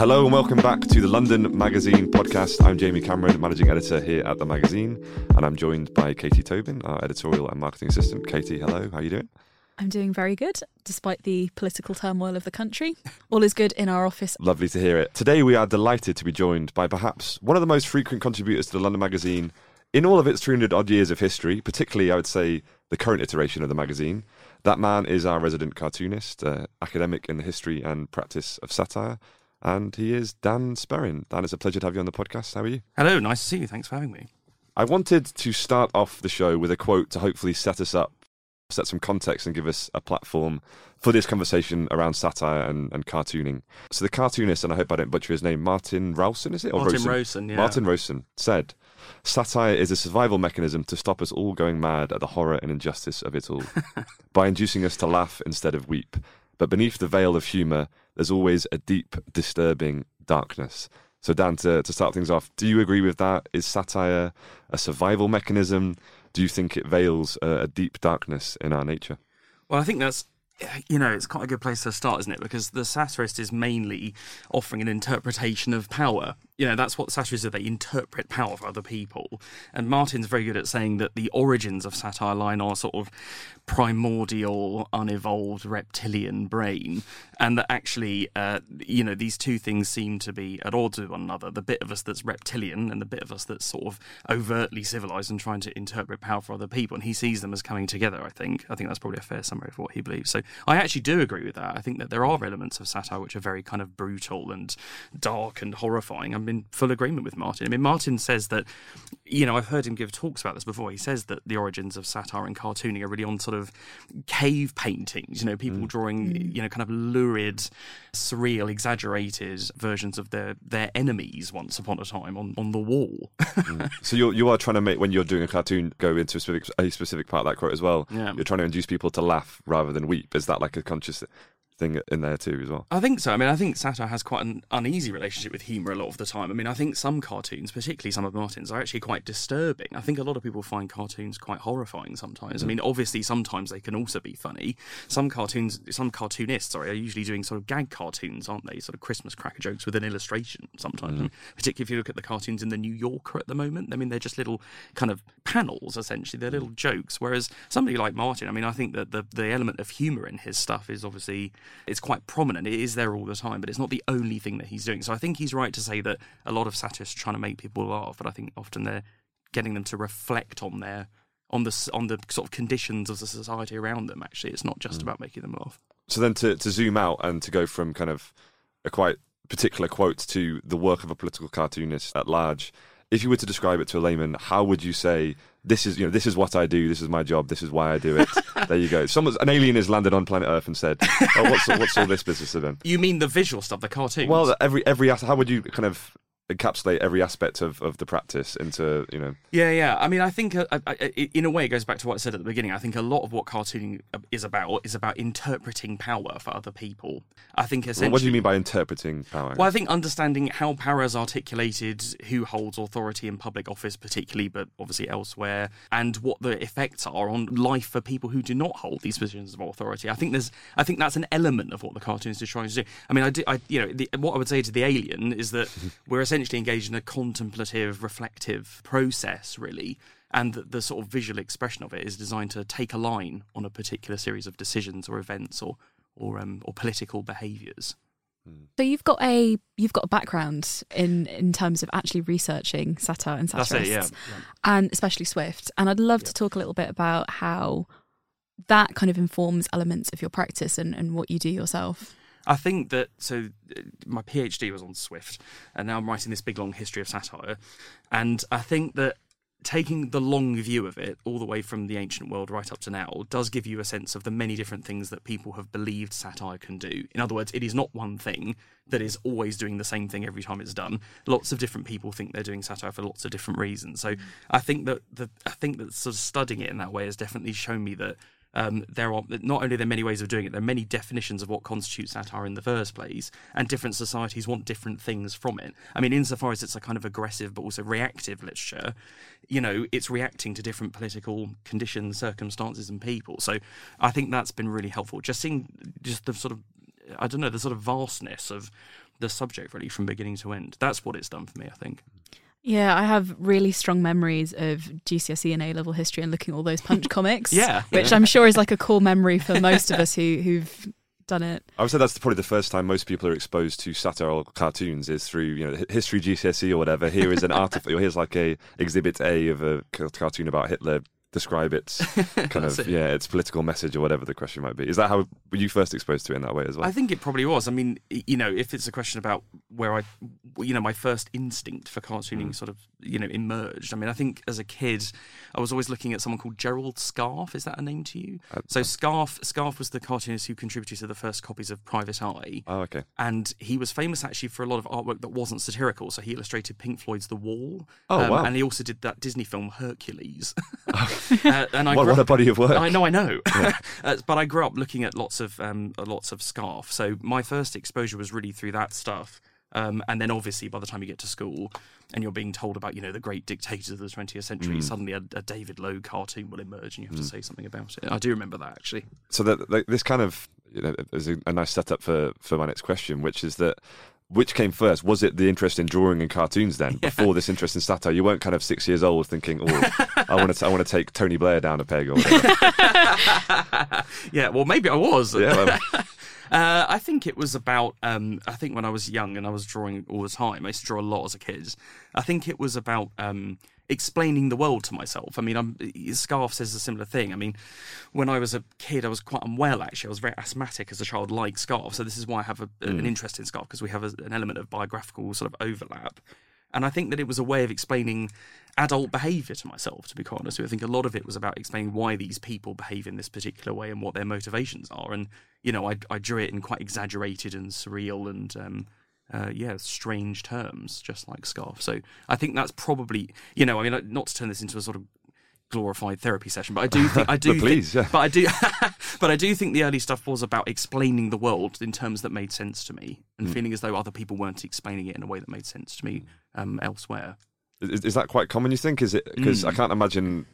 Hello and welcome back to the London Magazine podcast. I'm Jamie Cameron, managing editor here at the magazine, and I'm joined by Katie Tobin, our editorial and marketing assistant. Katie, hello, how are you doing? I'm doing very good, despite the political turmoil of the country. All is good in our office. Lovely to hear it. Today we are delighted to be joined by perhaps one of the most frequent contributors to the London Magazine in all of its 300 odd years of history, particularly, I would say, the current iteration of the magazine. That man is our resident cartoonist, uh, academic in the history and practice of satire, and he is Dan Sperrin. Dan, it's a pleasure to have you on the podcast. How are you? Hello, nice to see you. Thanks for having me. I wanted to start off the show with a quote to hopefully set us up, set some context, and give us a platform for this conversation around satire and, and cartooning. So, the cartoonist, and I hope I don't butcher his name, Martin Rowson, is it? Or Martin Rowson, yeah. Martin Rowson said, Satire is a survival mechanism to stop us all going mad at the horror and injustice of it all, by inducing us to laugh instead of weep. But beneath the veil of humour, there's always a deep, disturbing darkness. So, Dan, to, to start things off, do you agree with that? Is satire a survival mechanism? Do you think it veils a, a deep darkness in our nature? Well, I think that's you know, it's quite a good place to start, isn't it? Because the satirist is mainly offering an interpretation of power. You know, that's what satirists do. They interpret power for other people. And Martin's very good at saying that the origins of satire lie in our sort of primordial, unevolved reptilian brain. And that actually, uh, you know, these two things seem to be at odds with one another. The bit of us that's reptilian and the bit of us that's sort of overtly civilized and trying to interpret power for other people. And he sees them as coming together, I think. I think that's probably a fair summary of what he believes. So I actually do agree with that. I think that there are elements of satire which are very kind of brutal and dark and horrifying. I'm in full agreement with Martin. I mean, Martin says that, you know, I've heard him give talks about this before. He says that the origins of satire and cartooning are really on sort of cave paintings, you know, people mm. drawing, mm. you know, kind of lurid, surreal, exaggerated versions of their, their enemies once upon a time on, on the wall. mm. So you're, you are trying to make, when you're doing a cartoon, go into a specific, a specific part of that quote as well. Yeah. You're trying to induce people to laugh rather than weep is that like a conscious thing in there too as well. I think so. I mean, I think satire has quite an uneasy relationship with humour a lot of the time. I mean, I think some cartoons, particularly some of Martin's, are actually quite disturbing. I think a lot of people find cartoons quite horrifying sometimes. Mm. I mean, obviously, sometimes they can also be funny. Some cartoons, some cartoonists, sorry, are usually doing sort of gag cartoons, aren't they? Sort of Christmas cracker jokes with an illustration sometimes. Mm. particularly if you look at the cartoons in the New Yorker at the moment. I mean, they're just little kind of panels, essentially. They're little jokes. Whereas somebody like Martin, I mean, I think that the, the element of humour in his stuff is obviously it's quite prominent. It is there all the time, but it's not the only thing that he's doing. So I think he's right to say that a lot of satirists are trying to make people laugh, but I think often they're getting them to reflect on their on the on the sort of conditions of the society around them. Actually, it's not just mm. about making them laugh. So then to to zoom out and to go from kind of a quite particular quote to the work of a political cartoonist at large. If you were to describe it to a layman, how would you say this is you know this is what I do. This is my job. This is why I do it. there you go. Someone, an alien has landed on planet Earth and said, "Oh, what's what's all this business then?" You mean the visual stuff, the cartoons? Well, every every how would you kind of encapsulate every aspect of, of the practice into you know. Yeah yeah. I mean i think uh, I, I, in a way it goes back to what i said at the beginning. I think a lot of what cartooning is about is about interpreting power for other people. I think essentially well, what do you mean by interpreting power? Well i think understanding how power is articulated who holds authority in public office particularly but obviously elsewhere and what the effects are on life for people who do not hold these positions of authority. I think there's i think that's an element of what the cartoonist is trying to do. I mean i, do, I you know the, what i would say to the alien is that we're essentially essentially engaged in a contemplative, reflective process, really. And the, the, sort of visual expression of it is designed to take a line on a particular series of decisions or events or or um, or political behaviours. Hmm. So you've got a you've got a background in in terms of actually researching satire and satirists, it, yeah. Yeah. and especially Swift. And I'd love yeah. to talk a little bit about how that kind of informs elements of your practice and, and what you do yourself. I think that so uh, my PhD was on Swift, and now I'm writing this big long history of satire, and I think that taking the long view of it all the way from the ancient world right up to now does give you a sense of the many different things that people have believed satire can do. In other words it is not one thing that is always doing the same thing every time it's done. Lots of different people think they're doing satire for lots of different reasons. So i think that the i think that sort of studying it in that way has definitely shown me that um, there are not only are there many ways of doing it, there are many definitions of what constitutes satire in the first place, and different societies want different things from it. I mean, insofar as it's a kind of aggressive but also reactive literature, you know, it's reacting to different political conditions, circumstances, and people. So I think that's been really helpful. Just seeing just the sort of I don't know the sort of vastness of the subject really from beginning to end. That's what it's done for me, I think. Yeah, I have really strong memories of GCSE and A level history and looking at all those punch comics. Yeah, which yeah. I'm sure is like a core memory for most of us who who've done it. I would say that's probably the first time most people are exposed to satirical cartoons is through you know history GCSE or whatever. Here is an article. Here's like a exhibit A of a cartoon about Hitler describe its kind of it. yeah its political message or whatever the question might be. Is that how were you first exposed to it in that way as well? I think it probably was. I mean, you know, if it's a question about where I, you know, my first instinct for cartooning Mm. sort of, you know, emerged. I mean, I think as a kid, I was always looking at someone called Gerald Scarfe. Is that a name to you? Uh, So Scarfe, Scarfe was the cartoonist who contributed to the first copies of Private Eye, oh okay. and he was famous actually for a lot of artwork that wasn't satirical. So he illustrated Pink Floyd's The Wall. Oh, wow. And he also did that Disney film Hercules. uh, and I What, grew what a body of work. I know, I know. uh, but I grew up looking at lots of um, uh, lots of Scarfe. So my first exposure was really through that stuff. Um, and then obviously by the time you get to school and you're being told about you know the great dictators of the 20th century, Mm. suddenly a, a David Low cartoon will emerge and you have to say something about it. I do remember that actually. so that, that this kind of you know, is a, a nice setup for for my next question, which is that which came first? Was it the interest in drawing and cartoons then, before this interest in satire? You weren't kind of six years old thinking, "Oh, I want to, I want to take Tony Blair down a peg," or yeah, well maybe I was. yeah, Uh, I think it was about. Um, I think when I was young and I was drawing all the time, I used to draw a lot as a kid. I think it was about um, explaining the world to myself. I mean, I'm, Scarfe says a similar thing. I mean, when I was a kid, I was quite unwell. Actually, I was very asthmatic as a child, like Scarfe. So this is why I have a, an interest in Scarfe because we have a, an element of biographical sort of overlap. And I think that it was a way of explaining adult behaviour to myself, to be quite honest with. I think a lot of it was about explaining why these people behave in this particular way and what their motivations are. And, you know, I, I drew it in quite exaggerated and surreal and, um, uh, yeah, strange terms, just like Scarfe. So I think that's probably, you know, I mean, not to turn this into a sort of glorified therapy session, but I do think I do But please, think, yeah. but I do but I do think the early stuff was about explaining the world in terms that made sense to me and Hmm. feeling as though other people weren't explaining it in a way that made sense to me um, elsewhere. is, is that quite common? You think? Is it because I Mm. can't imagine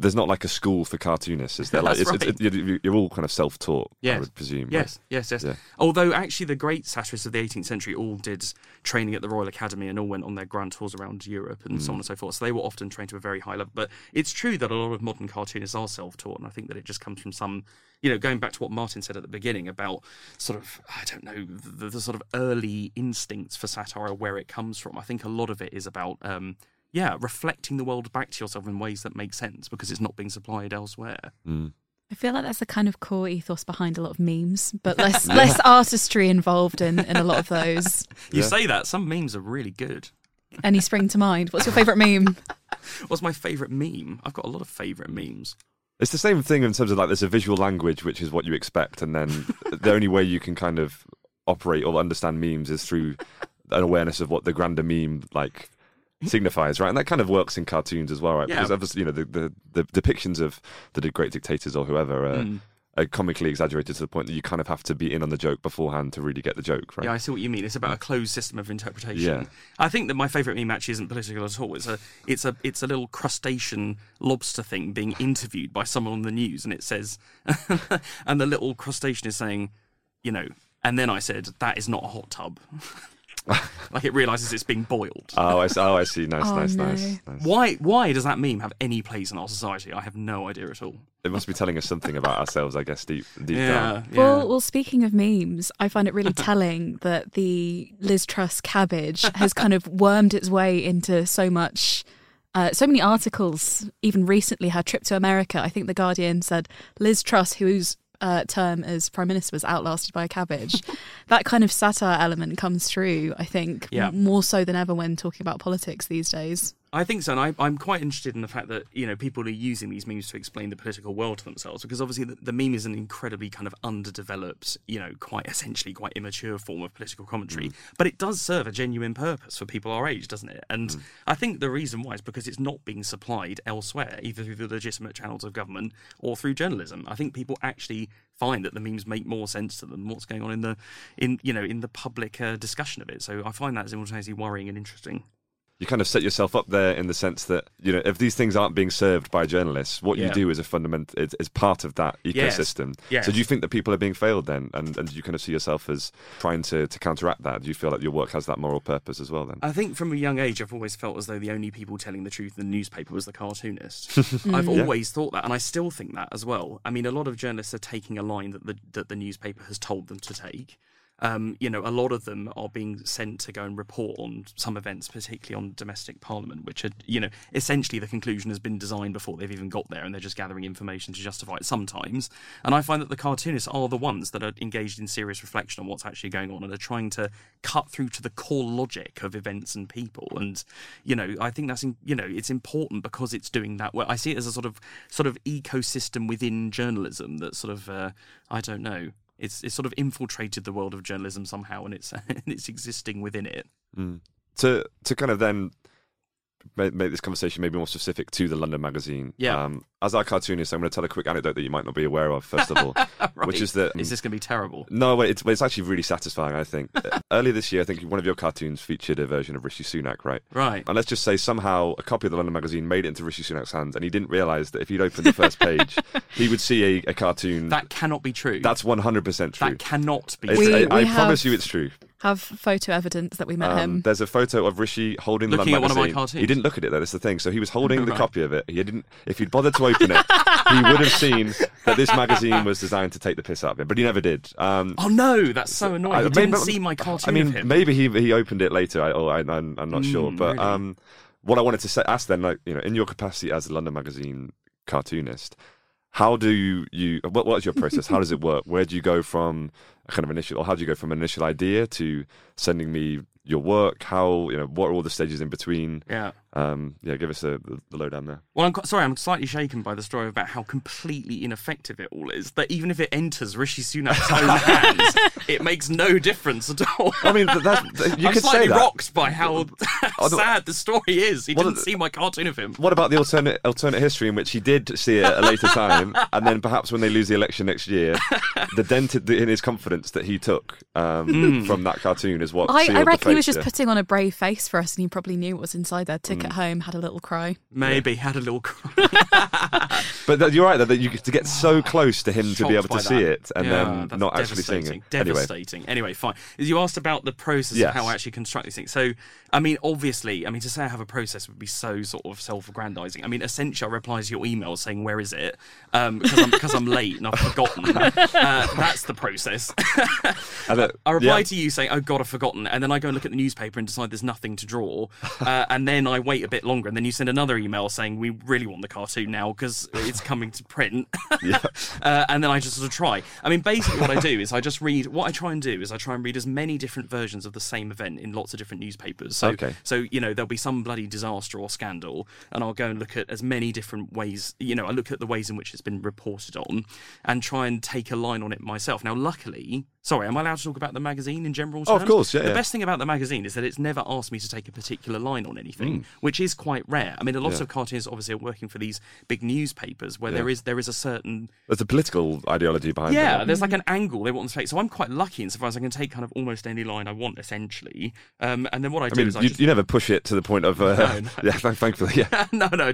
there's not like a school for cartoonists, is there? Like, That's it's, it's, it, you- you're all kind of self-taught, I would presume. right? Yes, yes, yes. Yeah. Although actually, the great satirists of the 18th century all did training at the Royal Academy and all went on their grand tours around Europe and so on and so forth. So they were often trained to a very high level. But it's true that a lot of modern cartoonists are self-taught, and I think that it just comes from some, you know, going back to what Martin said at the beginning about sort of, I don't know, the, the sort of early instincts for satire, where it comes from. I think a lot of it is about. Um, yeah, reflecting the world back to yourself in ways that make sense because it's not being supplied elsewhere. Mm. I feel like that's the kind of core ethos behind a lot of memes, but less less artistry involved in, in a lot of those. You Yeah. say that some memes are really good. Any spring to mind? What's your favourite meme? What's my favourite meme? I've got a lot of favourite memes. It's the same thing in terms of like there's a visual language, which is what you expect, and then the only way you can kind of operate or understand memes is through an awareness of what the grander meme like signifies, right? And that kind of works in cartoons as well, right? Yeah. Because obviously, you know, the, the, the depictions of the great dictators or whoever are, Mm. are comically exaggerated to the point that you kind of have to be in on the joke beforehand to really get the joke, right? Yeah, I see what you mean. It's about a closed system of interpretation. Yeah. I think that my favourite meme actually isn't political at all. It's a it's a it's a little crustacean lobster thing being interviewed by someone on the news, and it says, and the little crustacean is saying, you know, and then I said that is not a hot tub. like it realizes it's being boiled. Oh, I see. Oh, I see. Nice, Oh, nice, no. nice, nice. Why why does that meme have any place in our society? I have no idea at all. It must be telling us something about ourselves, I guess, deep, deep Yeah, down. yeah. Well, well, speaking of memes, I find it really telling that the Liz Truss cabbage has kind of wormed its way into so much. Uh, so many articles, even recently, her trip to America. I think The Guardian said Liz Truss, whose uh, term as Prime Minister was outlasted by a cabbage. that kind of satire element comes through, I think, Yeah. m- more so than ever when talking about politics these days. I think so, and I, I'm quite interested in the fact that you know people are using these memes to explain the political world to themselves, because obviously the, the meme is an incredibly kind of underdeveloped, you know, quite essentially quite immature form of political commentary, but it does serve a genuine purpose for people our age, doesn't it? And I think the reason why is because it's not being supplied elsewhere, either through the legitimate channels of government or through journalism. I think people actually find that the memes make more sense to them than what's going on in the in you know in the public uh, discussion of it. So I find that simultaneously worrying and interesting. You kind of set yourself up there in the sense that you know if these things aren't being served by journalists, what you do is a fundamental is, is part of that ecosystem. Yes. So do you think that people are being failed then, and and do you kind of see yourself as trying to to counteract that? Do you feel like your work has that moral purpose as well? Then I think from a young age, I've always felt as though the only people telling the truth in the newspaper was the cartoonist. I've always thought that, and I still think that as well. I mean, a lot of journalists are taking a line that the that the newspaper has told them to take. Um, you know, a lot of them are being sent to go and report on some events, particularly on domestic parliament, which are, you know, essentially the conclusion has been designed before they've even got there, and they're just gathering information to justify it sometimes. And I find that the cartoonists are the ones that are engaged in serious reflection on what's actually going on and are trying to cut through to the core logic of events and people. And you know, I think that's you know, it's important because it's doing that. Well, I see it as a sort of sort of ecosystem within journalism that sort of uh, I don't know. It's, it's sort of infiltrated the world of journalism somehow, and it's it's existing within it. Hmm. to to kind of then make, make this conversation maybe more specific to the London magazine. Yeah. Um, as our cartoonist, I'm going to tell a quick anecdote that you might not be aware of. First of all, which is that Is this going to be terrible? No, wait, it's, it's actually really satisfying, I think. Earlier this year, I think one of your cartoons featured a version of Rishi Sunak, right? Right. And let's just say somehow a copy of the London magazine made it into Rishi Sunak's hands, and he didn't realise that if he'd opened the first page, he would see a, a cartoon. That cannot be true. That's 100% true. that cannot be. It's- We- true. I, I we promise you it's true. Have photo evidence that we met Um, him. there's a photo of Rishi holding the Looking London at one of my magazine. cartoons. He didn't look at it though. That's the thing. So he was holding the Right. copy of it. He didn't. If he'd bothered to open it, he would have seen that this magazine was designed to take the piss out of him. But he never did. Um, Oh no, that's so annoying. I- you didn't maybe- see my cartoon I mean, of him. maybe he he opened it later. I, or I, I'm, I'm not sure. Mm, But really? um, what I wanted to say, ask then, like you know, in your capacity as a London Magazine cartoonist, how do you, you what what is your process? how does it work? Where do you go from kind of initial, or how do you go from an initial idea to sending me your work? How you know what are all the stages in between? Yeah. Um, yeah, give us a, the, the lowdown there. Well, I'm sorry, I'm slightly shaken by the story about how completely ineffective it all is. That even if it enters Rishi Sunak's own hands, it makes no difference at all. I mean, th- that's, th- you I'm could say slightly that. rocked by how the- sad the story is. He What didn't are the- see my cartoon of him. What about the alternate alternate history in which he did see it at a later time, and then perhaps when they lose the election next year, the dent in his confidence that he took um, from that cartoon is what I, sealed I the reckon he was just yeah. putting on a brave face for us, and he probably knew what was inside there. Took Mm. it home, had a little cry. Maybe had a little cry. But that, you're right that, that you to get so close to him to be able to see that. it and Yeah, then not actually seeing it. devastating, Anyway, Devastating. Anyway. fine. You asked about the process Yes. of how I actually construct these things. So, I mean, obviously, I mean, to say I have a process would be so sort of self-aggrandizing. I mean, essentially, I reply to your email saying, "Where is it?" Um, because I'm because I'm late and I've forgotten. Uh, that's the process. and that- I reply yeah. to you saying, "Oh God, I've forgotten," and then I go and look at the newspaper and decide there's nothing to draw, uh, and then I wait a bit longer, and then you send another email saying we really want the cartoon now because it's coming to print, uh, and then I just sort of try. I mean, basically, what I do is I just read. What I try and do is I try and read as many different versions of the same event in lots of different newspapers. So, Okay. so you know, there'll be some bloody disaster or scandal, and I'll go and look at as many different ways. You know, I look at the ways in which it's been reported on, and try and take a line on it myself. Now, luckily, sorry, am I allowed to talk about the magazine in general? Oh, of course, yeah, The yeah. best thing about the magazine is that it's never asked me to take a particular line on Mm. anything, which is quite rare. I mean, a lot Yeah. of cartoonists obviously are working for these big newspapers where Yeah. there is there is a certain There's a political ideology behind it. yeah, there's like an angle they want to take. So I'm quite lucky insofar as I can take kind of almost any line I want, essentially. Um, and then what I I do mean, is I you, just you never push it to the point of. Uh, No, no. Yeah, thank- thankfully, yeah. no, no,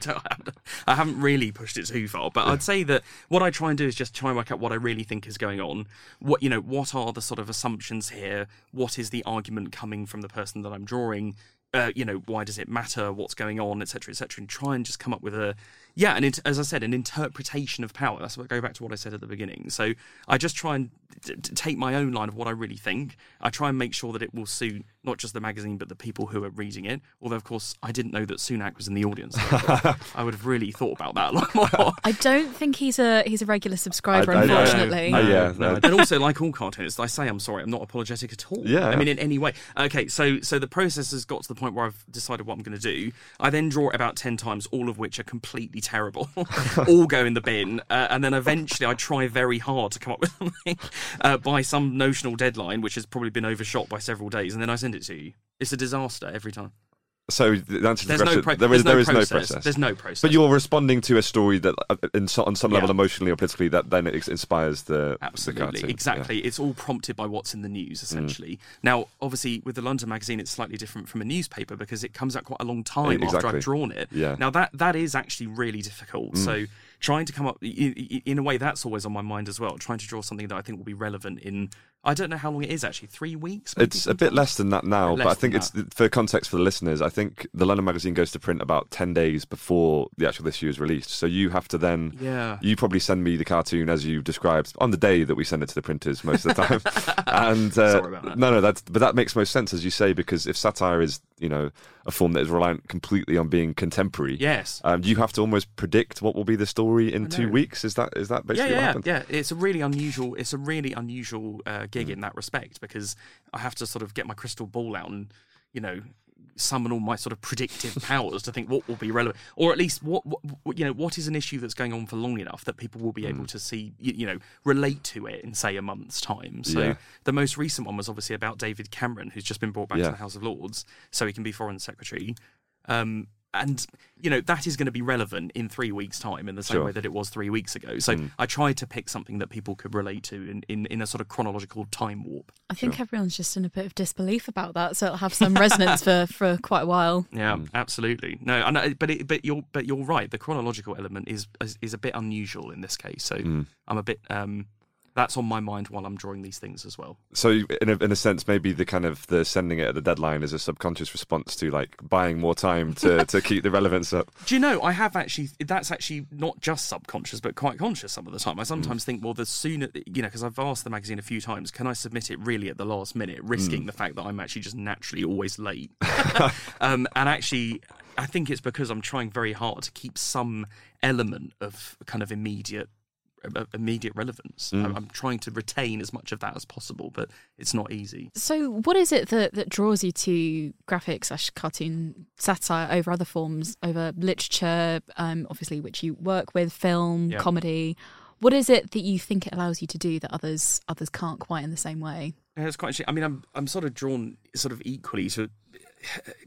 I haven't really pushed it too far. But I'd say that what I try and do is just try and work out what I really think is going on. What you know, what are the sort of assumptions here? What is the argument coming from the person that I'm drawing? Uh, you know, why does it matter? What's going on, etc., etc., and try and just come up with a yeah, and as I said, an interpretation of power. That's what go back to what I said at the beginning. So I just try and t- t- take my own line of what I really think. I try and make sure that it will suit not just the magazine but the people who are reading it. Although, of course, I didn't know that Sunak was in the audience. I would have really thought about that a lot more. I don't think he's a he's a regular subscriber, I- I- unfortunately. Oh, yeah, no. no. and also like all cartoonists, I say I'm sorry. I'm not apologetic at all. Yeah, I mean in any way. Okay, so so the process has got to the point where I've decided what I'm going to do. I then draw it about ten times, all of which are completely terrible. all go in the bin, uh, and then eventually I try very hard to come up with something uh, by some notional deadline, which has probably been overshot by several days, and then I send it to you. It's a disaster every time. So the answer to the There's no, question, pro- there there's is no there is process. no process. There's no process. But you're responding to a story that, uh, in on some level, Yeah. emotionally or politically, that then ex- inspires the the Absolutely, cartoon. exactly. It's all prompted by what's in the news, essentially. Now, obviously, with the London magazine, it's slightly different from a newspaper because it comes out quite a long time after I've drawn it. Yeah. Now, that that is actually really difficult. So, trying to come up, in a way, that's always on my mind as well. Trying to draw something that I think will be relevant in, I don't know how long it is actually, three weeks. maybe It's a bit less than that now, but I think than it's for context for the listeners. I think the London magazine goes to print about ten days before the actual issue is released, so you have to then. Yeah. You probably send me the cartoon as you described on the day that we send it to the printers most of the time. and uh, Sorry about that. no, no, that's but that makes most sense as you say because if satire is you know a form that is reliant completely on being contemporary, Yes. um, you have to almost predict what will be the story in two weeks. Is that is that yeah, basically what yeah, happened? yeah. It's a really unusual. It's a really unusual uh, gig Mm. in that respect because I have to sort of get my crystal ball out and you know summon all my sort of predictive powers to think what will be relevant, or at least what, what you know what is an issue that's going on for long enough that people will be Mm. able to see you, you know relate to it in say a month's time. So Yeah. the most recent one was obviously about David Cameron, who's just been brought back Yeah. to the House of Lords, so he can be Foreign Secretary. Um, and you know that is going to be relevant in three weeks' time, in the same Sure. way that it was three weeks ago. So Mm. I tried to pick something that people could relate to in, in, in a sort of chronological time warp. I think everyone's just in a bit of disbelief about that, so it'll have some resonance for, for quite a while. Yeah, Mm. absolutely. No, I know, but it, but you're but you're right. The chronological element is is, is a bit unusual in this case. So Mm. I'm a bit um, that's on my mind while I'm drawing these things as well. So, in a, in a sense, maybe the kind of the sending it at the deadline is a subconscious response to like buying more time to, to keep the relevance up. Do you know, I have actually, that's actually not just subconscious, but quite conscious some of the time. I sometimes think, well, the sooner, you know, because I've asked the magazine a few times, can I submit it really at the last minute, risking the fact that I'm actually just naturally always late? um, and actually, I think it's because I'm trying very hard to keep some element of kind of immediate. Immediate relevance. I'm, I'm trying to retain as much of that as possible, but it's not easy. So, what is it that, that draws you to graphic slash cartoon satire over other forms, over literature, um, obviously, which you work with, film, Yeah. comedy? What is it that you think it allows you to do that others others can't quite in the same way? Yeah, it's quite. interesting. I mean, I'm I'm sort of drawn sort of equally to,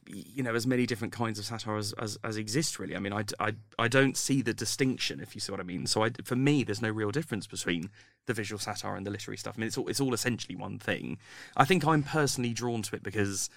you know, as many different kinds of satire as, as, as exist. Really, I mean, I, I, I don't see the distinction, if you see what I mean. So, I, for me, there's no real difference between the visual satire and the literary stuff. I mean, it's all it's all essentially one thing. I think I'm personally drawn to it because.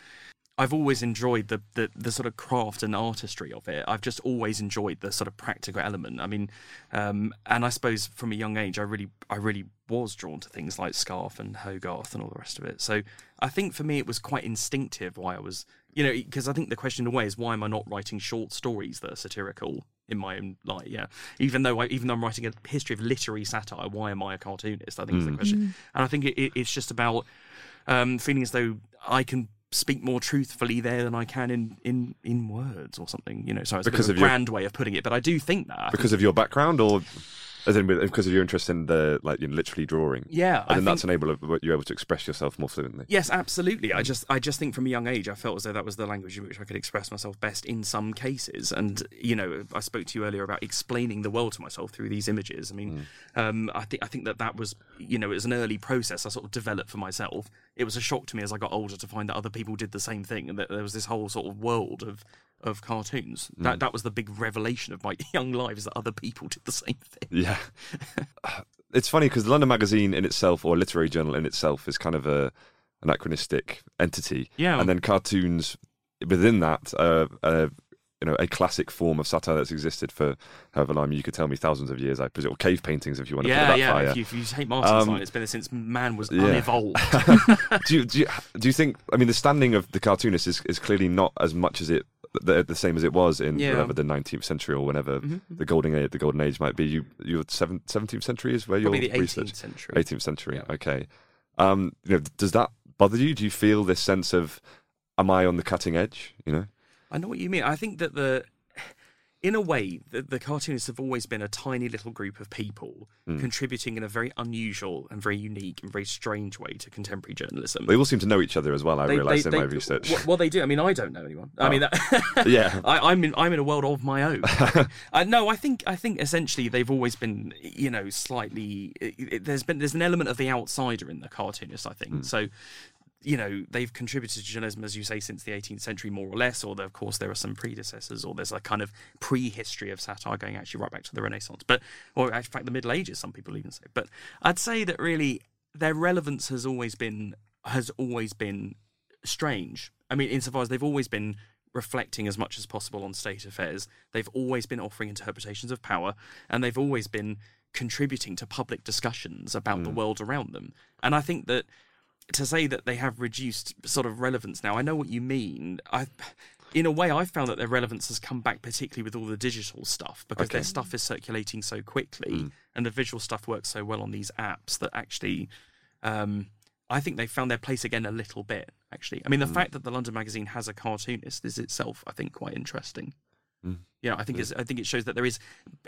I've always enjoyed the, the the sort of craft and artistry of it. I've just always enjoyed the sort of practical element. I mean, um, and I suppose from a young age, I really I really was drawn to things like Scarfe and Hogarth and all the rest of it. So I think for me, it was quite instinctive why I was, you know, because I think the question in a way is why am I not writing short stories that are satirical in my own light? Yeah, even though I, even though I'm writing a history of literary satire, why am I a cartoonist? I think is the question, and I think it, it, it's just about um, feeling as though I can speak more truthfully there than I can in in in words or something. You know, so it's Because a, of bit of a your- way of putting it, but I do think that I Because of your background, or as in because of your interest in the like you know, literally drawing. Yeah, and then that's think- enable you're able to express yourself more fluently. Yes, absolutely. I just I just think from a young age I felt as though that was the language in which I could express myself best in some cases. And you know, I spoke to you earlier about explaining the world to myself through these images. I mean, um, I think I think that that was you know it was an early process I sort of developed for myself. It was a shock to me as I got older to find that other people did the same thing and that there was this whole sort of world of of cartoons. That that was the big revelation of my young life is that other people did the same thing. Yeah. it's funny because London Magazine in itself, or a literary journal in itself, is kind of a anachronistic entity. Yeah. And then cartoons within that, uh, uh, you know, a classic form of satire that's existed for however long. You could tell me thousands of years, I presume, or cave paintings, if you want to put it Yeah, that yeah. far. If you, if you take Martin's Um, line, it's been there since man was yeah. unevolved. do you do you, do you think? I mean, the standing of the cartoonist is, is clearly not as much as it the, the same as it was in Yeah. whatever the 19th century or whenever Mhm. the golden age the golden age might be. You your seven- 17th century is where your Probably the 18th research. century. 18th century. Yeah. Okay. Um, you know, does that bother you? Do you feel this sense of, am I on the cutting edge? You know. I know what you mean. I think that the, in a way, the, the cartoonists have always been a tiny little group of people Hmm. contributing in a very unusual and very unique and very strange way to contemporary journalism. They all seem to know each other as well. I They- realised they- in my research. Well, they do. I mean, I don't know anyone. I Oh. mean, that, Yeah. I, I'm in I'm in a world of my own. uh, no, I think I think essentially they've always been, you know, slightly. It, it- there's been there's an element of the outsider in the cartoonist. I think so. You know, they've contributed to journalism, as you say, since the 18th century, more or less. Or, of course, there are some predecessors, or there's a kind of pre-history of satire going actually right back to the Renaissance, but or in fact the Middle Ages. Some people even say. But I'd say that really their relevance has always been has always been strange. I mean, insofar as they've always been reflecting as much as possible on state affairs, they've always been offering interpretations of power, and they've always been contributing to public discussions about the mm. world around them. And I think that to say that they have reduced sort of relevance now, I know what you mean. I, in a way, I've found that their relevance has come back, particularly with all the digital stuff, because Okay. their stuff is circulating so quickly, and the visual stuff works so well on these apps that actually, um, I think they found their place again a little bit. Actually, I mean, the fact that the London Magazine has a cartoonist is itself, I think, quite interesting. Mm. Yeah, I think it's, I think it shows that there is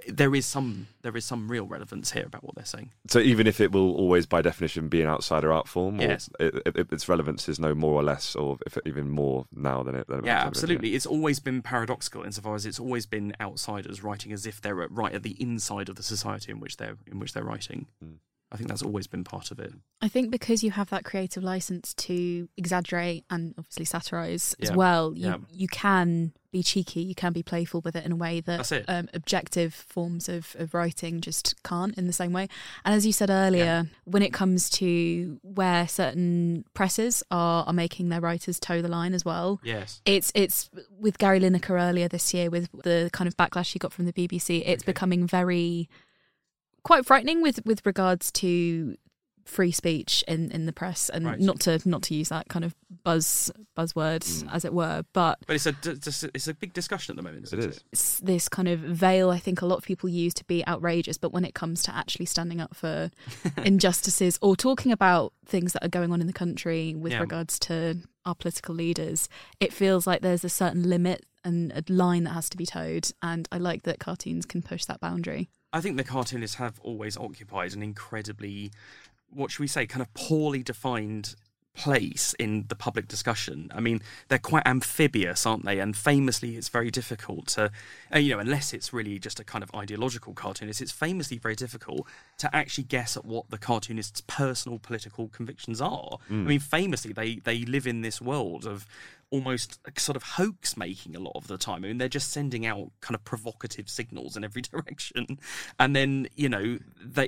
there is some there is some real relevance here about what they're saying. So even if it will always, by definition, be an outsider art form, or Yes. it, it, its relevance is no more or less, or if it, even more now than it. Than Yeah, absolutely. It's always been paradoxical insofar as it's always been outsiders writing as if they're right at the inside of the society in which they're in which they're writing. Mm. I think that's always been part of it. I think because you have that creative license to exaggerate and obviously satirize as well, you Yeah. you can be cheeky, you can be playful with it in a way that Um, objective forms of, of writing just can't in the same way. And as you said earlier, when it comes to where certain presses are, are making their writers toe the line as well, Yes. it's it's with Gary Lineker earlier this year with the kind of backlash he got from the BBC. It's Okay. becoming very quite frightening with with regards to free speech in in the press and Right. not to not to use that kind of buzz buzzword Mm. as it were, but But it's a d- dis- it's a big discussion at the moment. It Isn't is. it's this kind of veil I think a lot of people use to be outrageous, but when it comes to actually standing up for injustices or talking about things that are going on in the country with Yeah. regards to our political leaders, it feels like there's a certain limit and a line that has to be toed. And I like that cartoons can push that boundary. I think the cartoonists have always occupied an incredibly, what should we say, kind of poorly defined place in the public discussion. I mean, they're quite amphibious, aren't they? And famously, it's very difficult to, uh, you know, unless it's really just a kind of ideological cartoonist, it's famously very difficult to actually guess at what the cartoonist's personal political convictions are. I mean, famously, they they live in this world of almost sort of hoax making a lot of the time. I mean, they're just sending out kind of provocative signals in every direction, and then you know,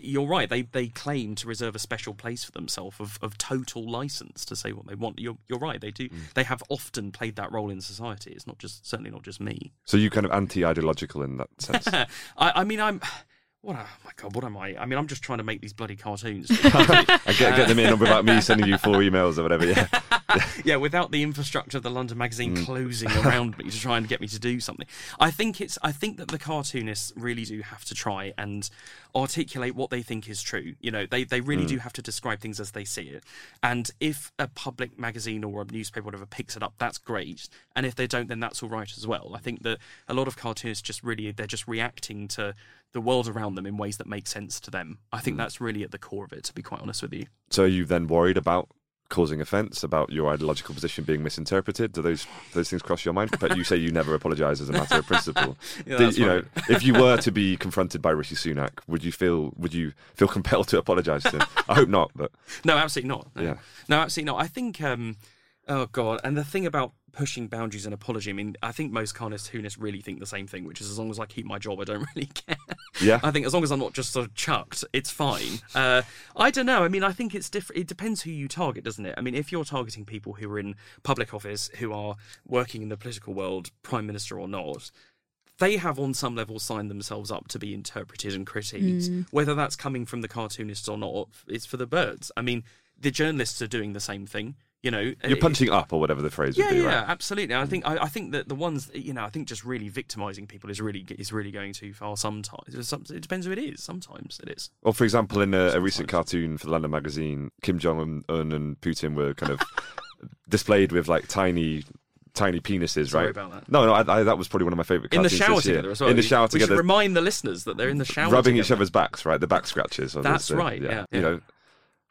you're right. They they claim to reserve a special place for themselves of, of total license to say what they want. You're you're right. They do. Mm. They have often played that role in society. It's not just certainly not just me. So you kind of anti-ideological in that sense. I, I mean, I'm. What? Oh my god! What am I? I mean, I'm just trying to make these bloody cartoons. I get, get them in without me sending you four emails or whatever. Yeah. yeah, without the infrastructure of the London magazine mm. closing around me to try and get me to do something. I think it's I think that the cartoonists really do have to try and articulate what they think is true. You know, they they really mm. do have to describe things as they see it. And if a public magazine or a newspaper whatever picks it up, that's great. And if they don't, then that's all right as well. I think that a lot of cartoonists just really they're just reacting to the world around them in ways that make sense to them. I think that's really at the core of it, to be quite honest with you. So are you then worried about causing offence, about your ideological position being misinterpreted? Do those those things cross your mind? But you say you never apologise as a matter of principle. Yeah, Do- you know, if you were to be confronted by Rishi Sunak, would you feel would you feel compelled to apologise to him? I hope not, but No, absolutely not. No. Yeah. No, absolutely not. I think, um, oh God, and the thing about pushing boundaries and apology, I mean, I think most cartoonists really think the same thing, which is as long as I keep my job, I don't really care. yeah. I think as long as I'm not just sort of chucked, it's fine. Uh, I don't know. I mean, I think it's different. It depends who you target, doesn't it? I mean, if you're targeting people who are in public office, who are working in the political world, prime minister or not, they have on some level signed themselves up to be interpreted and critiqued. Whether that's coming from the cartoonists or not, it's for the birds. I mean, the journalists are doing the same thing. You know, You're punching up or whatever the phrase yeah, would be, yeah, right? absolutely. I mm. think I, I think that the ones you know, I think just really victimizing people is really is really going too far. Sometimes it depends who it is. Sometimes it is. Or, for example, in a, a recent cartoon for the London magazine, Kim Jong Un and Putin were kind of displayed with like tiny, tiny penises, Sorry right? about that. No, no, I, I, that was probably one of my favourite In the shower this together as well. In the shower we together, remind the listeners that they're in the shower, rubbing each other's backs, right? The back scratches. That's the- uh, right, yeah, You know,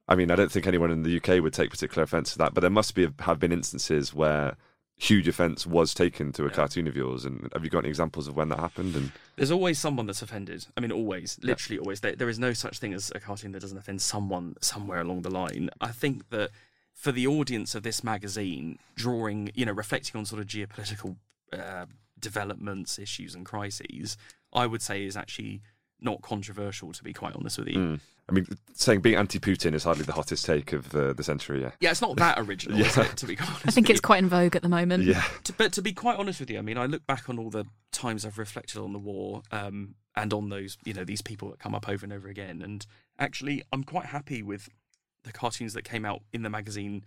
I mean, I don't think anyone in the UK would take particular offence to that, but there must be have been instances where huge offence was taken to a Yeah. cartoon of yours. And have you got any examples of when that happened? And There's always someone that's offended. I mean, always, literally always. There, there is no such thing as a cartoon that doesn't offend someone somewhere along the line. I think that for the audience of this magazine, drawing, you know, reflecting on sort of geopolitical uh, developments, issues, and crises, I would say is actually not controversial, to be quite honest with you. Mm. I mean, saying being anti-Putin is hardly the hottest take of uh, the century. Yeah. Yeah, it's not that original, is it, to be quite honest I think with it's quite in vogue at the moment. Yeah. To, but to be quite honest with you, I mean, I look back on all the times I've reflected on the war um, and on those, you know, these people that come up over and over again. And actually, I'm quite happy with the cartoons that came out in the magazine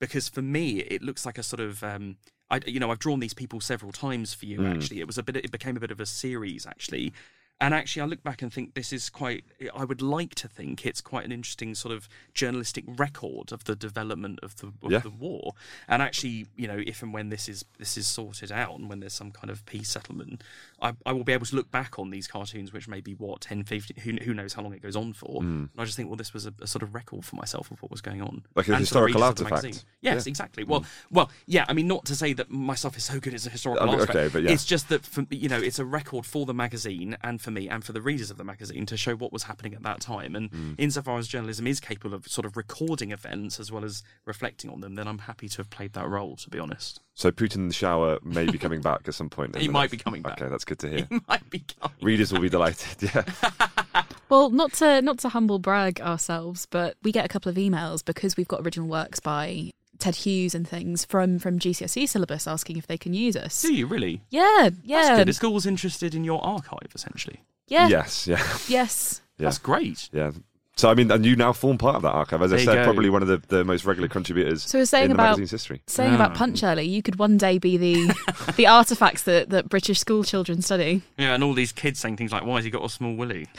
because for me, it looks like a sort of. Um, I, you know, I've drawn these people several times for you. Mm. Actually, it was a bit. It became a bit of a series. Actually, and actually, I look back and think this is quite. I would like to think it's quite an interesting sort of journalistic record of the development of the of Yeah. the war. And actually, you know, if and when this is this is sorted out and when there's some kind of peace settlement, I, I will be able to look back on these cartoons, which may be what 10, 15, who, who knows how long it goes on for. Mm. And I just think, well, this was a, a sort of record for myself of what was going on, Like a And historical readers of the artifact. Yes, Yeah. Mm. exactly. Well, well, yeah. I mean, not to say that my stuff is so good as a historical I mean, artifact. okay, but yeah. It's just that for, you know, it's a record for the magazine and for me and for the readers of the magazine to show what was happening at that time. And Mm. insofar as journalism is capable of sort of recording events as well as reflecting on them, then I'm happy to have played that role. To be honest, So Putin in the shower may be coming back at some point. He might next- be coming back. Okay, that's good to hear. he might be coming. Readers will be delighted. Yeah. Well, not to not to humble brag ourselves, but we get a couple of emails because we've got original works by Ted Hughes and things from from GCSE syllabus asking if they can use us. Do you really? Yeah, yeah. That's yeah, good. The school's interested in your archive, essentially. yeah, Yes. Yeah. yes. Yeah. That's great. Yeah. So I mean, and you now form part of that archive, as I There you said, probably one of the, the most regular contributors So we're saying in the about magazine's history. saying about Ah. Punch early, you could one day be the the artifacts that, that British school children study. Yeah, and all these kids saying things like, "Why has he got a small willy?"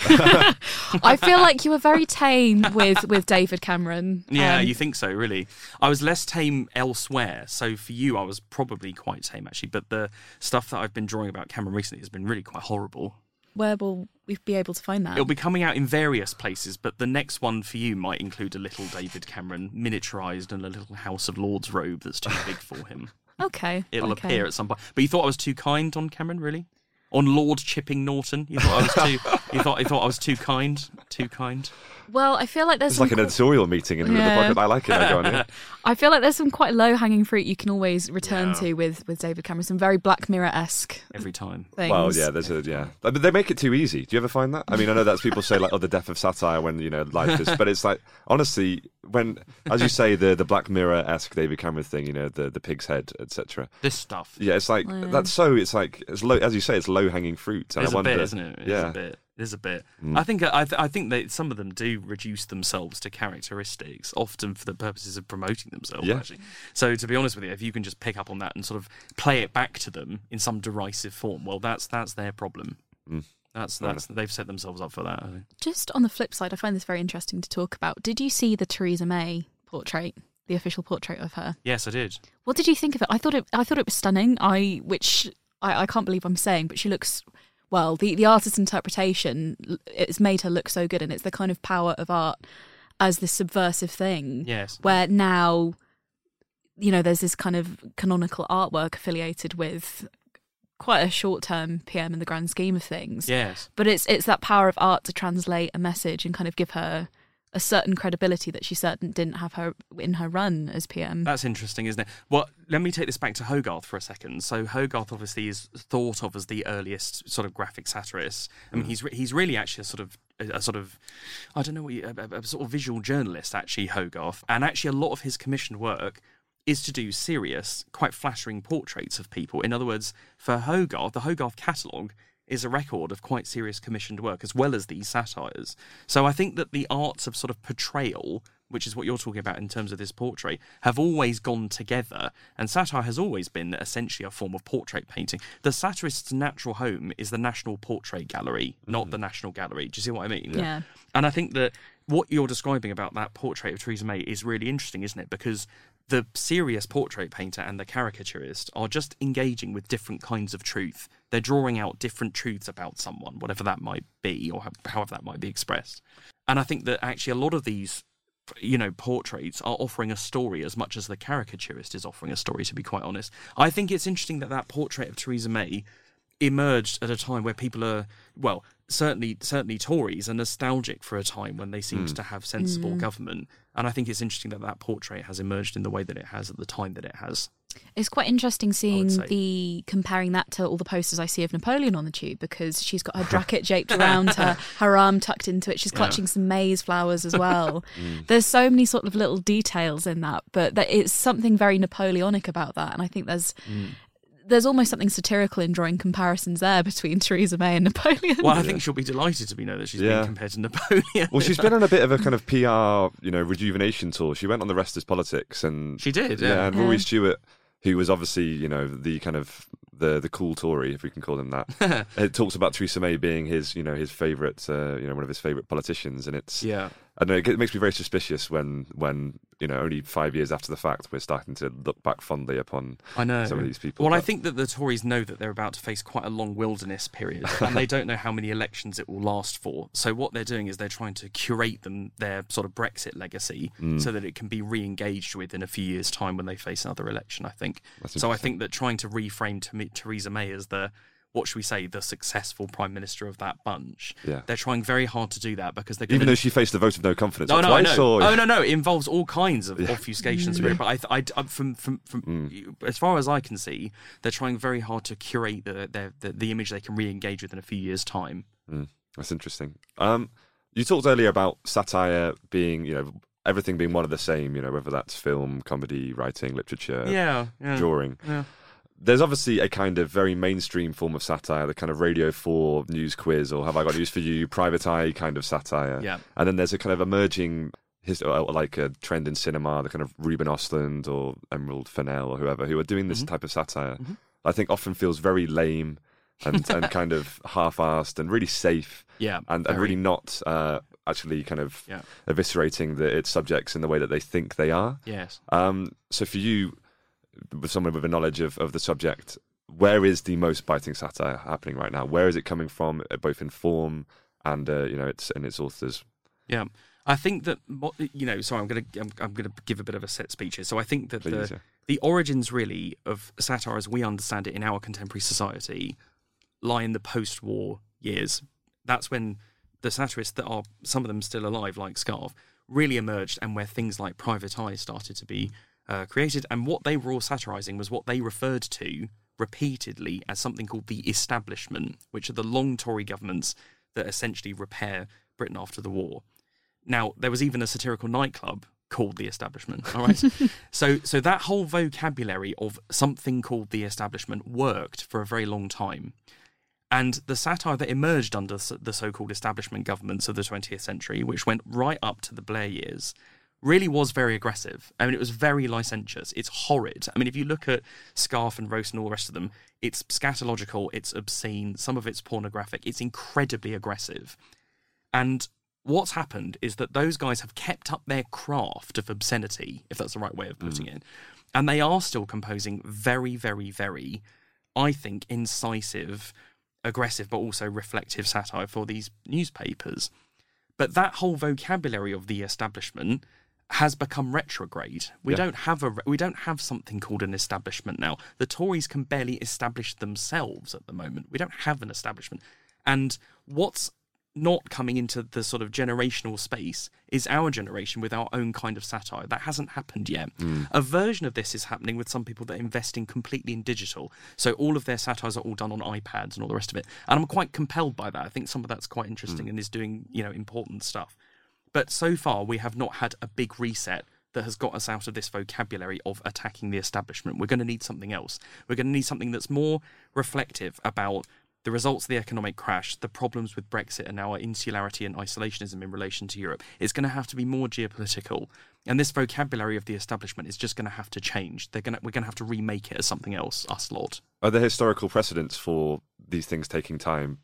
I feel like you were very tame with with David Cameron. Yeah, Um, you think so, really? I was less tame elsewhere. So for you, I was probably quite tame, actually. But the stuff that I've been drawing about Cameron recently has been really quite horrible. Where will we be able to find that? It'll be coming out in various places, but the next one for you might include a little David Cameron miniaturized and a little House of Lords robe that's too big for him. okay. It'll okay. appear at some point. But you thought I was too kind on Cameron, really? On Lord Chipping Norton, you thought I was too. you thought you thought I was too kind, too kind. Well, I feel like there's It's some like an qu- editorial meeting in the Yeah. pocket. I like it. I go on here. I feel like there's some quite low hanging fruit you can always return Yeah. to with with David Cameron. Some very Black Mirror esque Every time. things. Well, yeah, there's a yeah, uh, but they make it too easy. Do you ever find that? I mean, I know that's people say like, "Oh, the death of satire," when you know life is, but it's like honestly, when as you say the the Black Mirror esque David Cameron thing, you know, the the pig's head, etc. This stuff. Yeah, it's like Yeah. that's so. It's like it's low, as you say, it's low hanging fruit. And It's I a wonder, bit, isn't it? It's yeah, a bit. It is a bit. Mm. I think I, th- I think that some of them do reduce themselves to characteristics, often for the purposes of promoting themselves. Yeah. Actually, so to be honest with you, if you can just pick up on that and sort of play it back to them in some derisive form, well, that's that's their problem. Mm. That's Fair that's they've set themselves up for that. I think. Just on the flip side, I find this very interesting to talk about. Did you see the Theresa May portrait, the official portrait of her? Yes, I did. What did you think of it? I thought it. I thought it was stunning. I, which I, I can't believe I'm saying, but she looks. Well, the the artist's interpretation, it's made her look so good, and it's the kind of power of art as this subversive thing. Yes. where now you know there's this kind of canonical artwork affiliated with quite a short term PM in the grand scheme of things. Yes. But it's it's that power of art to translate a message and kind of give her a certain credibility that she certain didn't have her in her run as PM. That's interesting, isn't it? Well, let me take this back to Hogarth for a second. So Hogarth obviously is thought of as the earliest sort of graphic satirist. I mean, mm. he's re- he's really actually a sort of a, a sort of I don't know what you, a, a, a sort of visual journalist actually Hogarth, and actually a lot of his commissioned work is to do serious, quite flattering portraits of people. In other words, for Hogarth, the Hogarth catalogue is a record of quite serious commissioned work as well as these satires. So I think that the arts of sort of portrayal, which is what you're talking about in terms of this portrait, have always gone together. And satire has always been essentially a form of portrait painting. The satirist's natural home is the National Portrait Gallery, not mm-hmm. the National Gallery. Do you see what I mean? Yeah. And I think that what you're describing about that portrait of Theresa May is really interesting, isn't it? Because the serious portrait painter and the caricaturist are just engaging with different kinds of truth. They're drawing out different truths about someone, whatever that might be, or however that might be expressed. And I think that actually a lot of these, you know, portraits are offering a story as much as the caricaturist is offering a story. To be quite honest, I think it's interesting that that portrait of Theresa May emerged at a time where people are well certainly certainly Tories are nostalgic for a time when they seemed Mm. to have sensible Mm. government, and I think it's interesting that that portrait has emerged in the way that it has at the time that it has. It's quite interesting seeing the comparing that to all the posters I see of Napoleon on the tube because she's got her jacket draped around her, her arm tucked into it. She's Yeah. clutching some maize flowers as well. Mm. There's so many sort of little details in that, but that it's something very Napoleonic about that, and I think there's Mm. There's almost something satirical in drawing comparisons there between Theresa May and Napoleon. Well, I think she'll be delighted to be know that she's Yeah. being compared to Napoleon. Well, she's been on a bit of a kind of PR, you know, rejuvenation tour. She went on the Rest is Politics, and She did, yeah, yeah. and Rory Yeah. Stewart, who was obviously, you know, the kind of the the cool Tory, if we can call him that. it talks about Theresa May being his, you know, his favourite, uh, you know, one of his favourite politicians, and it's, yeah. I know, it makes me very suspicious when, when you know, only five years after the fact, we're starting to look back fondly upon I know. some of these people. Well, I think that the Tories know that they're about to face quite a long wilderness period, and they don't know how many elections it will last for. So what they're doing is they're trying to curate them their sort of Brexit legacy, Mm. so that it can be re-engaged with in a few years' time when they face another election. I think. That's So I think that trying to reframe to Theresa May as the what should we say the successful prime minister of that bunch, Yeah. they're trying very hard to do that because they're even gonna, though she faced the vote of no confidence no, no, I know. or Oh no, no, it involves all kinds of Yeah. obfuscations. Mm. But I, I, I- from from from Mm. as far as I can see, they're trying very hard to curate the the, the, the image they can re-engage with in a few years' time. That's interesting. Um, you talked earlier about satire being, you know, everything being one of the same. You know, whether that's film, comedy, writing, literature, yeah, yeah, drawing. yeah. There's obviously a kind of very mainstream form of satire, the kind of Radio Four news quiz, or Have I Got News for You, Private Eye kind of satire. yeah. And then there's a kind of emerging, his, like a trend in cinema, the kind of Ruben Ostlund or Emerald Fennell or whoever, who are doing this Mhm. type of satire. Mhm. I think often feels very lame and, and kind of half-assed and really safe Yeah, and, and really not uh, actually kind of Yeah. eviscerating the, its subjects in the way that they think they are. yes. Um, so for you, with someone with a knowledge of, of the subject, where is the most biting satire happening right now? Where is it coming from, uh, both in form and uh, you know its and its authors? Yeah, I think that you know. Sorry, I'm gonna I'm, I'm gonna give a bit of a set speech here. So I think that Please, the yeah. the origins really of satire as we understand it in our contemporary society lie in the post-war years. That's when the satirists that are some of them still alive, like Scarfe, really emerged, and where things like Private Eye started to be uh, created. And what they were all satirizing was what they referred to repeatedly as something called the establishment, which are the long Tory governments that essentially repair Britain after the war. Now, there was even a satirical nightclub called the establishment. All right. so so that whole vocabulary of something called the establishment worked for a very long time. And the satire that emerged under the so called establishment governments of the 20th century, which went right up to the Blair years, really was very aggressive. I mean, it was very licentious. It's horrid. I mean, if you look at Scarfe and Roast and all the rest of them, it's scatological, it's obscene, some of it's pornographic, it's incredibly aggressive. And what's happened is that those guys have kept up their craft of obscenity, if that's the right way of hmm. putting it. And they are still composing very, very, very, I think, incisive, aggressive, but also reflective satire for these newspapers. But that whole vocabulary of the establishment has become retrograde. We Yeah. don't have a we don't have something called an establishment now. The Tories can barely establish themselves at the moment. We don't have an establishment. And what's not coming into the sort of generational space is our generation with our own kind of satire. That hasn't happened yet. Mm. A version of this is happening with some people that are investing completely in digital. So all of their satires are all done on iPads and all the rest of it. And I'm quite compelled by that. I think some of that's quite interesting mm. and is doing, you know, important stuff. But so far, we have not had a big reset that has got us out of this vocabulary of attacking the establishment. We're going to need something else. We're going to need something that's more reflective about the results of the economic crash, the problems with Brexit, and our insularity and isolationism in relation to Europe. It's going to have to be more geopolitical. And this vocabulary of the establishment is just going to have to change. They're going to, we're going to have to remake it as something else, us lot. Are there historical precedents for these things taking time?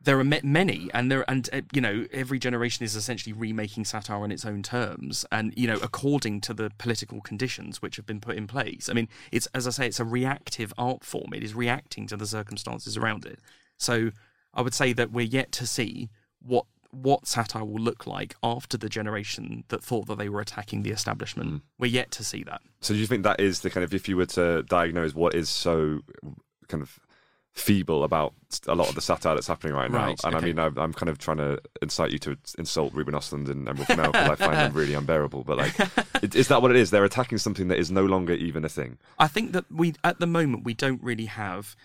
There are many and there and uh, you know every generation is essentially remaking satire on its own terms and you know according to the political conditions which have been put in place. I mean it's as i say it's a reactive art form. It is reacting to the circumstances around it. So i would say that we're yet to see what what satire will look like after the generation that thought that they were attacking the establishment. We're yet to see that. So do you think that is the kind of if you were to diagnose what is so kind of feeble about a lot of the satire that's happening right now. Right, and I mean, I'm, I'm kind of trying to incite you to insult Ruben Ostlund and Emerald Fennell because I find them really unbearable. But like, is that what it is? They're attacking something that is no longer even a thing. I think that we, at the moment, we don't really have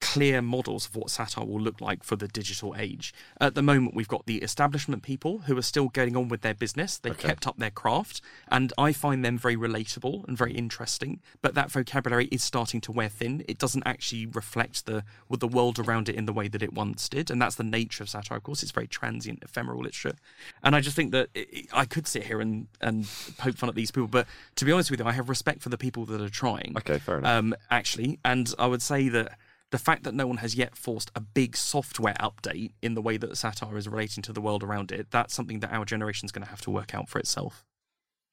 clear models of what satire will look like for the digital age. At the moment, we've got the establishment people who are still getting on with their business. They've Okay. kept up their craft, and I find them very relatable and very interesting. But that vocabulary is starting to wear thin. It doesn't actually reflect the with the world around it in the way that it once did, and that's the nature of satire. Of course, it's very transient, ephemeral literature, and I just think that it, I could sit here and and poke fun at these people, but to be honest with you, I have respect for the people that are trying Okay, fair enough. um, actually. And I would say that the fact that no one has yet forced a big software update in the way that satire is relating to the world around it, that's something that our generation is going to have to work out for itself.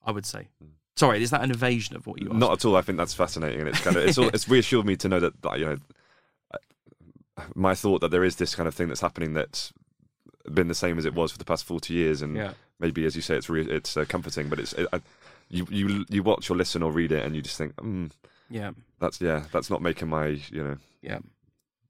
I would say. Sorry, is that an evasion of what you asked? Not at all. I think that's fascinating, and it's kind of it's all, it's reassured me to know that you know uh, my thought that there is this kind of thing that's happening that's been the same as it was for the past forty years, and Yeah. maybe as you say, it's re- it's uh, comforting, but it's it, I, you you you watch or listen or read it, and you just think, mm, Yeah. That's yeah, that's not making my you know Yeah.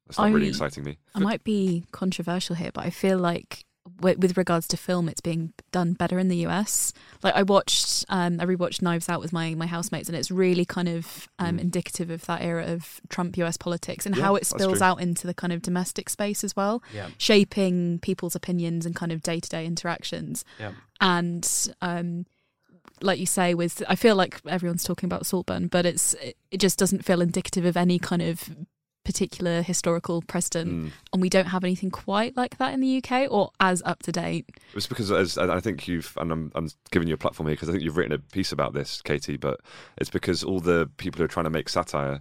that's not really exciting me. I might be controversial here, but I feel like with, with regards to film, it's being done better in the US. Like I watched, um, I rewatched Knives Out with my my housemates, and it's really kind of um, Mm. indicative of that era of Trump US politics and Yeah, how it spills out into the kind of domestic space as well, Yeah. shaping people's opinions and kind of day to day interactions. Yeah. And um, like you say, with I feel like everyone's talking about Saltburn, but it's it, it just doesn't feel indicative of any kind of particular historical precedent Mm. and we don't have anything quite like that in the UK or as up to date. It's because as I think you've and I'm I'm giving you a platform here because I think you've written a piece about this, Katie. But it's because all the people who are trying to make satire,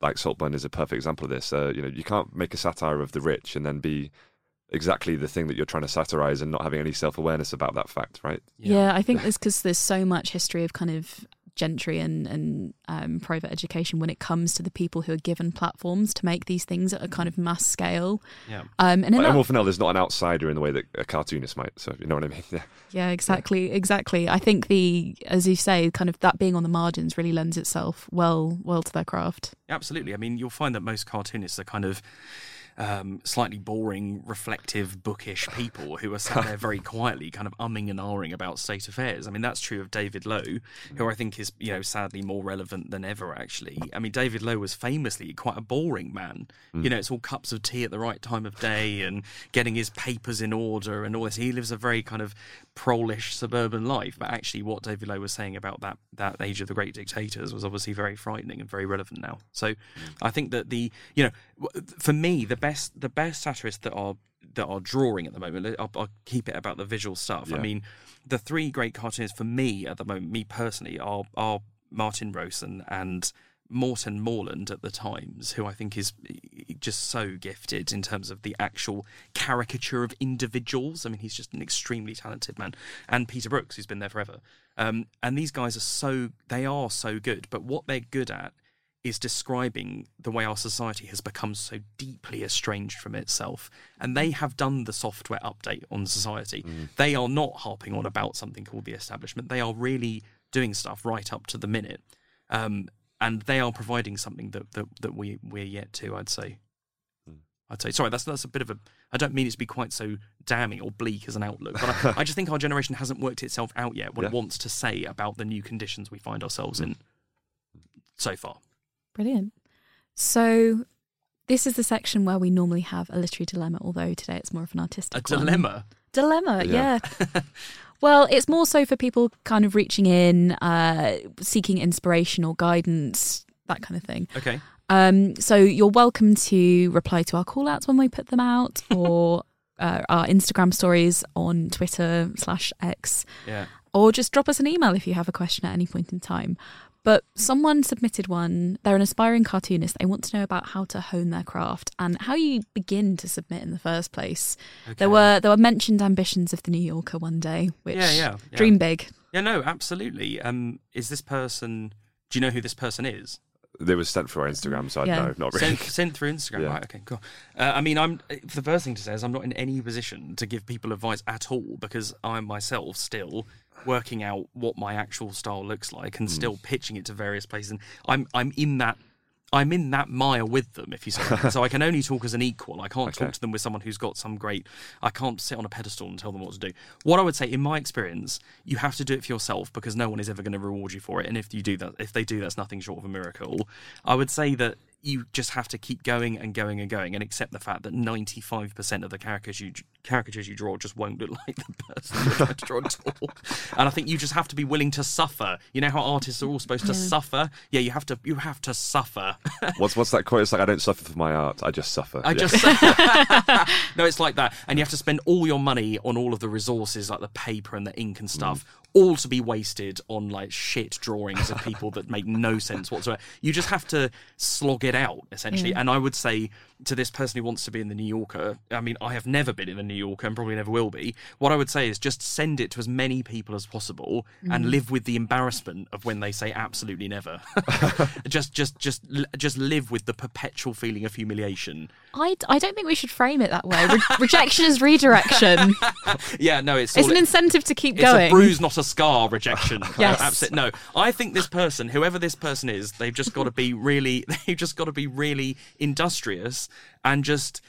like Saltburn, is a perfect example of this. Uh, you know, you can't make a satire of the rich and then be exactly the thing that you're trying to satirize and not having any self awareness about that fact, right? Yeah, I think it's because there's so much history of kind of gentry and and um, private education when it comes to the people who are given platforms to make these things at a kind of mass scale. Yeah. Um, and in But that- Emerald Fennell is not an outsider in the way that a cartoonist might. So you know what I mean? Yeah. Yeah, exactly, exactly. I think the, as you say, kind of that being on the margins really lends itself well, well to their craft. Absolutely. I mean, you'll find that most cartoonists are kind of um, slightly boring, reflective, bookish people who are sat there very quietly, kind of umming and ahhing about state affairs. I mean, that's true of David Low, who I think is, you know, sadly more relevant than ever. Actually, I mean, David Low was famously quite a boring man. You know, it's all cups of tea at the right time of day and getting his papers in order and all this. He lives a very kind of prolish suburban life, but actually, what David Low was saying about that that age of the great dictators was obviously very frightening and very relevant now. So, I think that the you know, for me, the best the best satirists that are that are drawing at the moment. I'll, I'll keep it about the visual stuff. I mean, the three great cartoonists for me at the moment, me personally, are are Martin Rowson and Morten Morland at the Times, who I think is just so gifted in terms of the actual caricature of individuals. I mean, he's just an extremely talented man. And Peter Brookes, who's been there forever. Um, and these guys are so, they are so good. But what they're good at is describing the way our society has become so deeply estranged from itself. And they have done the software update on society. Mm. They are not harping on about something called the establishment. They are really doing stuff right up to the minute. Um, and they are providing something that, that, that we, we're yet to, I'd say. Mm. I'd say, sorry, that's that's a bit of a. I don't mean it to be quite so damning or bleak as an outlook, but I, I just think our generation hasn't worked itself out yet what it wants to say about the new conditions we find ourselves mm. in so far. Brilliant. So, this is the section where we normally have a literary dilemma, although today it's more of an A artistic one. dilemma. Dilemma, Yeah. yeah. well, it's more so for people kind of reaching in, uh, seeking inspiration or guidance, that kind of thing. Okay. Um, so you're welcome to reply to our call outs when we put them out or uh, our Instagram stories on Twitter slash X Yeah. or just drop us an email if you have a question at any point in time. But someone submitted one. They're an aspiring cartoonist. They want to know about how to hone their craft and how you begin to submit in the first place. There were there were mentioned ambitions of the New Yorker one day, which Yeah, yeah, yeah. dream big. Yeah, no, absolutely. Um, is this person? Do you know who this person is? They were sent through our Instagram, so I Yeah. know, not really. Sent, sent through Instagram, Yeah. right? Okay, cool. Uh, I mean, I'm the first thing to say is I'm not in any position to give people advice at all because I'm myself still working out what my actual style looks like and hmm. still pitching it to various places. And I'm I'm in that I'm in that mire with them, if you see. what I mean. so I can only talk as an equal. I can't Okay. talk to them with someone who's got some great. I can't sit on a pedestal and tell them what to do. What I would say, in my experience, you have to do it for yourself because no one is ever going to reward you for it. And if you do that, if they do, that's nothing short of a miracle. I would say that you just have to keep going and going and going and accept the fact that 95% of the caricatures you caricatures you draw just won't look like the person you're trying to draw at all. And I think you just have to be willing to suffer. You know how artists are all supposed to suffer? Yeah, you have to you have to suffer. What's what's that quote? It's like I don't suffer for my art, I just suffer. I Yeah. just no, it's like that, and you have to spend all your money on all of the resources, like the paper and the ink and stuff, mm. All to be wasted on like shit drawings of people that make no sense whatsoever. You just have to slog it out essentially. Yeah. And I would say to this person who wants to be in the New Yorker, I mean, I have never been in the New Yorker and probably never will be. What I would say is just send it to as many people as possible and mm. live with the embarrassment of when they say absolutely never. just, just, just, just live with the perpetual feeling of humiliation. I, I don't think we should frame it that way. Re- rejection is redirection. Yeah, no, it's It's an incentive to keep it's going. bruise, not a scar. Rejection. Yes. absolutely. No, I think this person, whoever this person is, they've just got to be really. They've just got to be really industrious and just.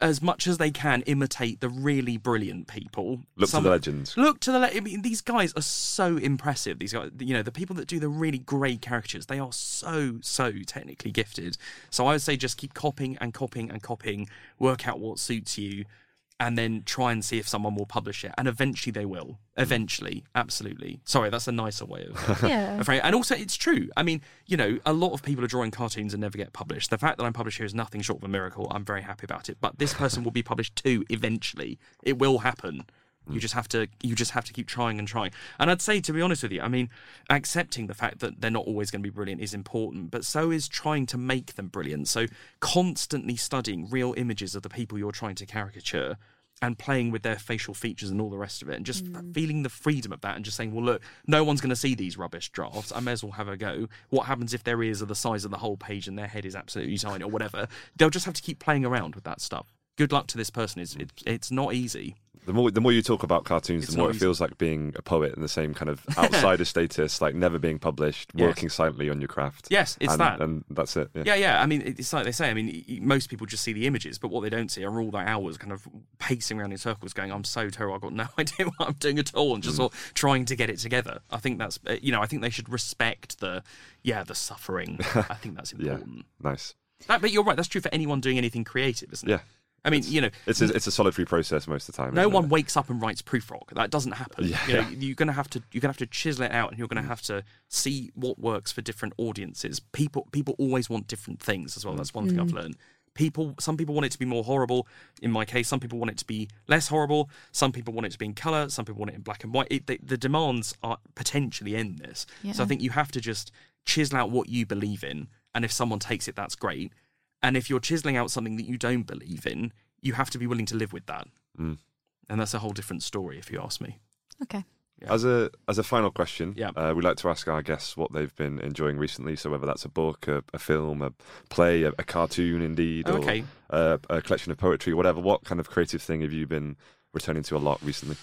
As much as they can imitate the really brilliant people. Look to the legends. Look to the. Le- I mean, these guys are so impressive. These guys, you know, the people that do the really great caricatures, they are so so technically gifted. So I would say just keep copying and copying and copying. Work out what suits you, and then try and see if someone will publish it. And eventually they will. Hmm. Eventually, absolutely. Sorry, that's a nicer way of. yeah. of. And also, it's true. I mean, you know, a lot of people are drawing cartoons and never get published. The fact that I'm published here is nothing short of a miracle. I'm very happy about it. But this person will be published too eventually. It will happen. You just have to you just have to keep trying and trying. And I'd say to be honest with you, I mean, accepting the fact that they're not always going to be brilliant is important, but so is trying to make them brilliant. So constantly studying real images of the people you're trying to caricature and playing with their facial features and all the rest of it and just mm. feeling the freedom of that and just saying, well, look, no one's going to see these rubbish drafts. I may as well have a go. What happens if their ears are the size of the whole page and their head is absolutely tiny or whatever? They'll just have to keep playing around with that stuff. Good luck to this person. It's, it's, it's not easy. The more the more you talk about cartoons, It's the more it feels like being a poet in the same kind of outsider status, like never being published, Yes. working silently on your craft. Yes, it's and, that. and that's it. Yeah. Yeah, yeah. I mean, it's like they say. I mean, most people just see the images, but what they don't see are all the hours kind of pacing around in circles, going, "I'm so terrible. I've got no idea what I'm doing at all," and just sort of trying to get it together. I think that's, uh, you know, I think they should respect the, yeah, the suffering. I think that's Yeah. important. Nice. That- but you're right. That's true for anyone doing anything creative, isn't it? Yeah. I mean, you know, It's a, it's a solitary process most of the time. no one it? wakes up and writes proofread. That doesn't happen. Yeah. You know, you're gonna have to you're gonna have to chisel it out, and you're gonna mm. have to see what works for different audiences. People people always want different things as well. That's one thing I've mm. learned. People, some people want it to be more horrible. In my case, some people want it to be less horrible. Some people want it to be in color. Some people want it in black and white. It, the, the demands are potentially endless. So I think you have to just chisel out what you believe in, and if someone takes it, that's great. And if you're chiseling out something that you don't believe in, you have to be willing to live with that. Mm. And that's a whole different story, if you ask me. Okay. As a as a final question, Yeah. uh, we like to ask our guests what they've been enjoying recently. So whether that's a book, a, a film, a play, a, a cartoon, indeed, Oh, or okay. uh, a collection of poetry, whatever. What kind of creative thing have you been returning to a lot recently?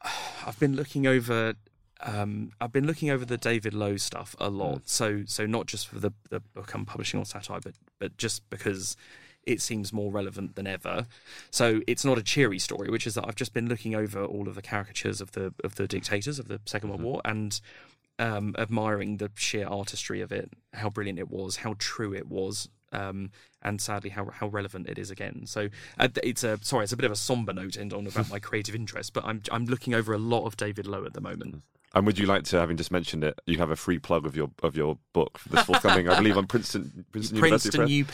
I've been looking over. Um, I've been looking over the David Low stuff a lot. So, so not just for the, the book I'm publishing on satire, but but just because it seems more relevant than ever. So it's not a cheery story, which is that I've just been looking over all of the caricatures of the of the dictators of the 2nd World War and um, admiring the sheer artistry of it, how brilliant it was, how true it was, um, and sadly how how relevant it is again. So uh, it's a sorry, it's a bit of a somber note end on about my creative interest, but I'm I'm looking over a lot of David Low at the moment. And would you like to, having just mentioned it, you have a free plug of your of your book for this forthcoming, I believe, on Princeton Princeton, Princeton University UP,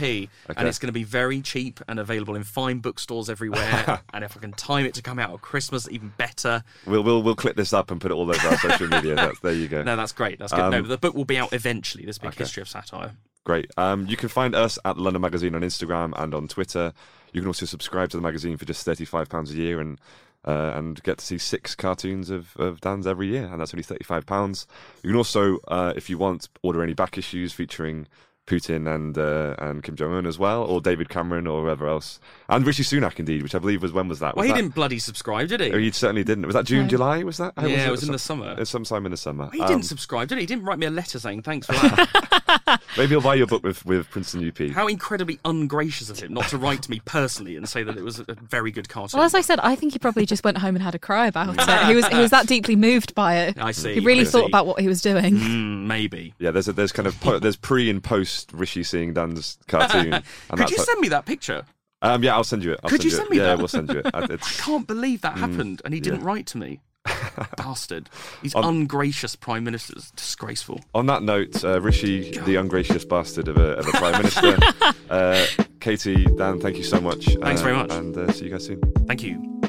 Okay. and it's going to be very cheap and available in fine bookstores everywhere. and if I can time it to come out at Christmas, even better. We'll we'll we'll clip this up and put it all over our social media. That's, there you go. No, that's great. That's good. no, Um, but the book will be out eventually. This big okay. history of satire. Great. Um, you can find us at London Magazine on Instagram and on Twitter. You can also subscribe to the magazine for just thirty-five pounds a year and uh, and get to see six cartoons of, of Dan's every year, and that's only thirty-five pounds. You can also, uh, if you want, order any back issues featuring Putin and uh, and Kim Jong Un as well, or David Cameron or whoever else, and Rishi Sunak indeed, which I believe was when was that? Well, he that- didn't bloody subscribe, did he? Oh, he certainly didn't. Was that June, No. July? Was that? yeah, it was in some- the summer. It was sometime in the summer. He Um, didn't subscribe, did he? He didn't write me a letter saying thanks for that. Maybe he'll buy your book with, with Princeton UP. How incredibly ungracious of him not to write to me personally and say that it was a very good cartoon. Well, as I said, I think he probably just went home and had a cry about it. He was he was that deeply moved by it. I see, He really I thought see. about what he was doing. Mm, maybe. Yeah, there's a, there's kind of po- there's pre and post Rishi seeing Dan's cartoon. And Could you send me that picture? Um, yeah, I'll send you it. I'll Could send you it. send me yeah, that? we'll send you it. Uh, It's, Can't believe that happened, and he didn't yeah. write to me. Bastard. These On- ungracious prime ministers. Disgraceful. on that note, uh, Rishi, the ungracious bastard of a, of a prime minister. uh, Katie, Dan, thank you so much. Thanks Uh, very much. And uh, see you guys soon. Thank you.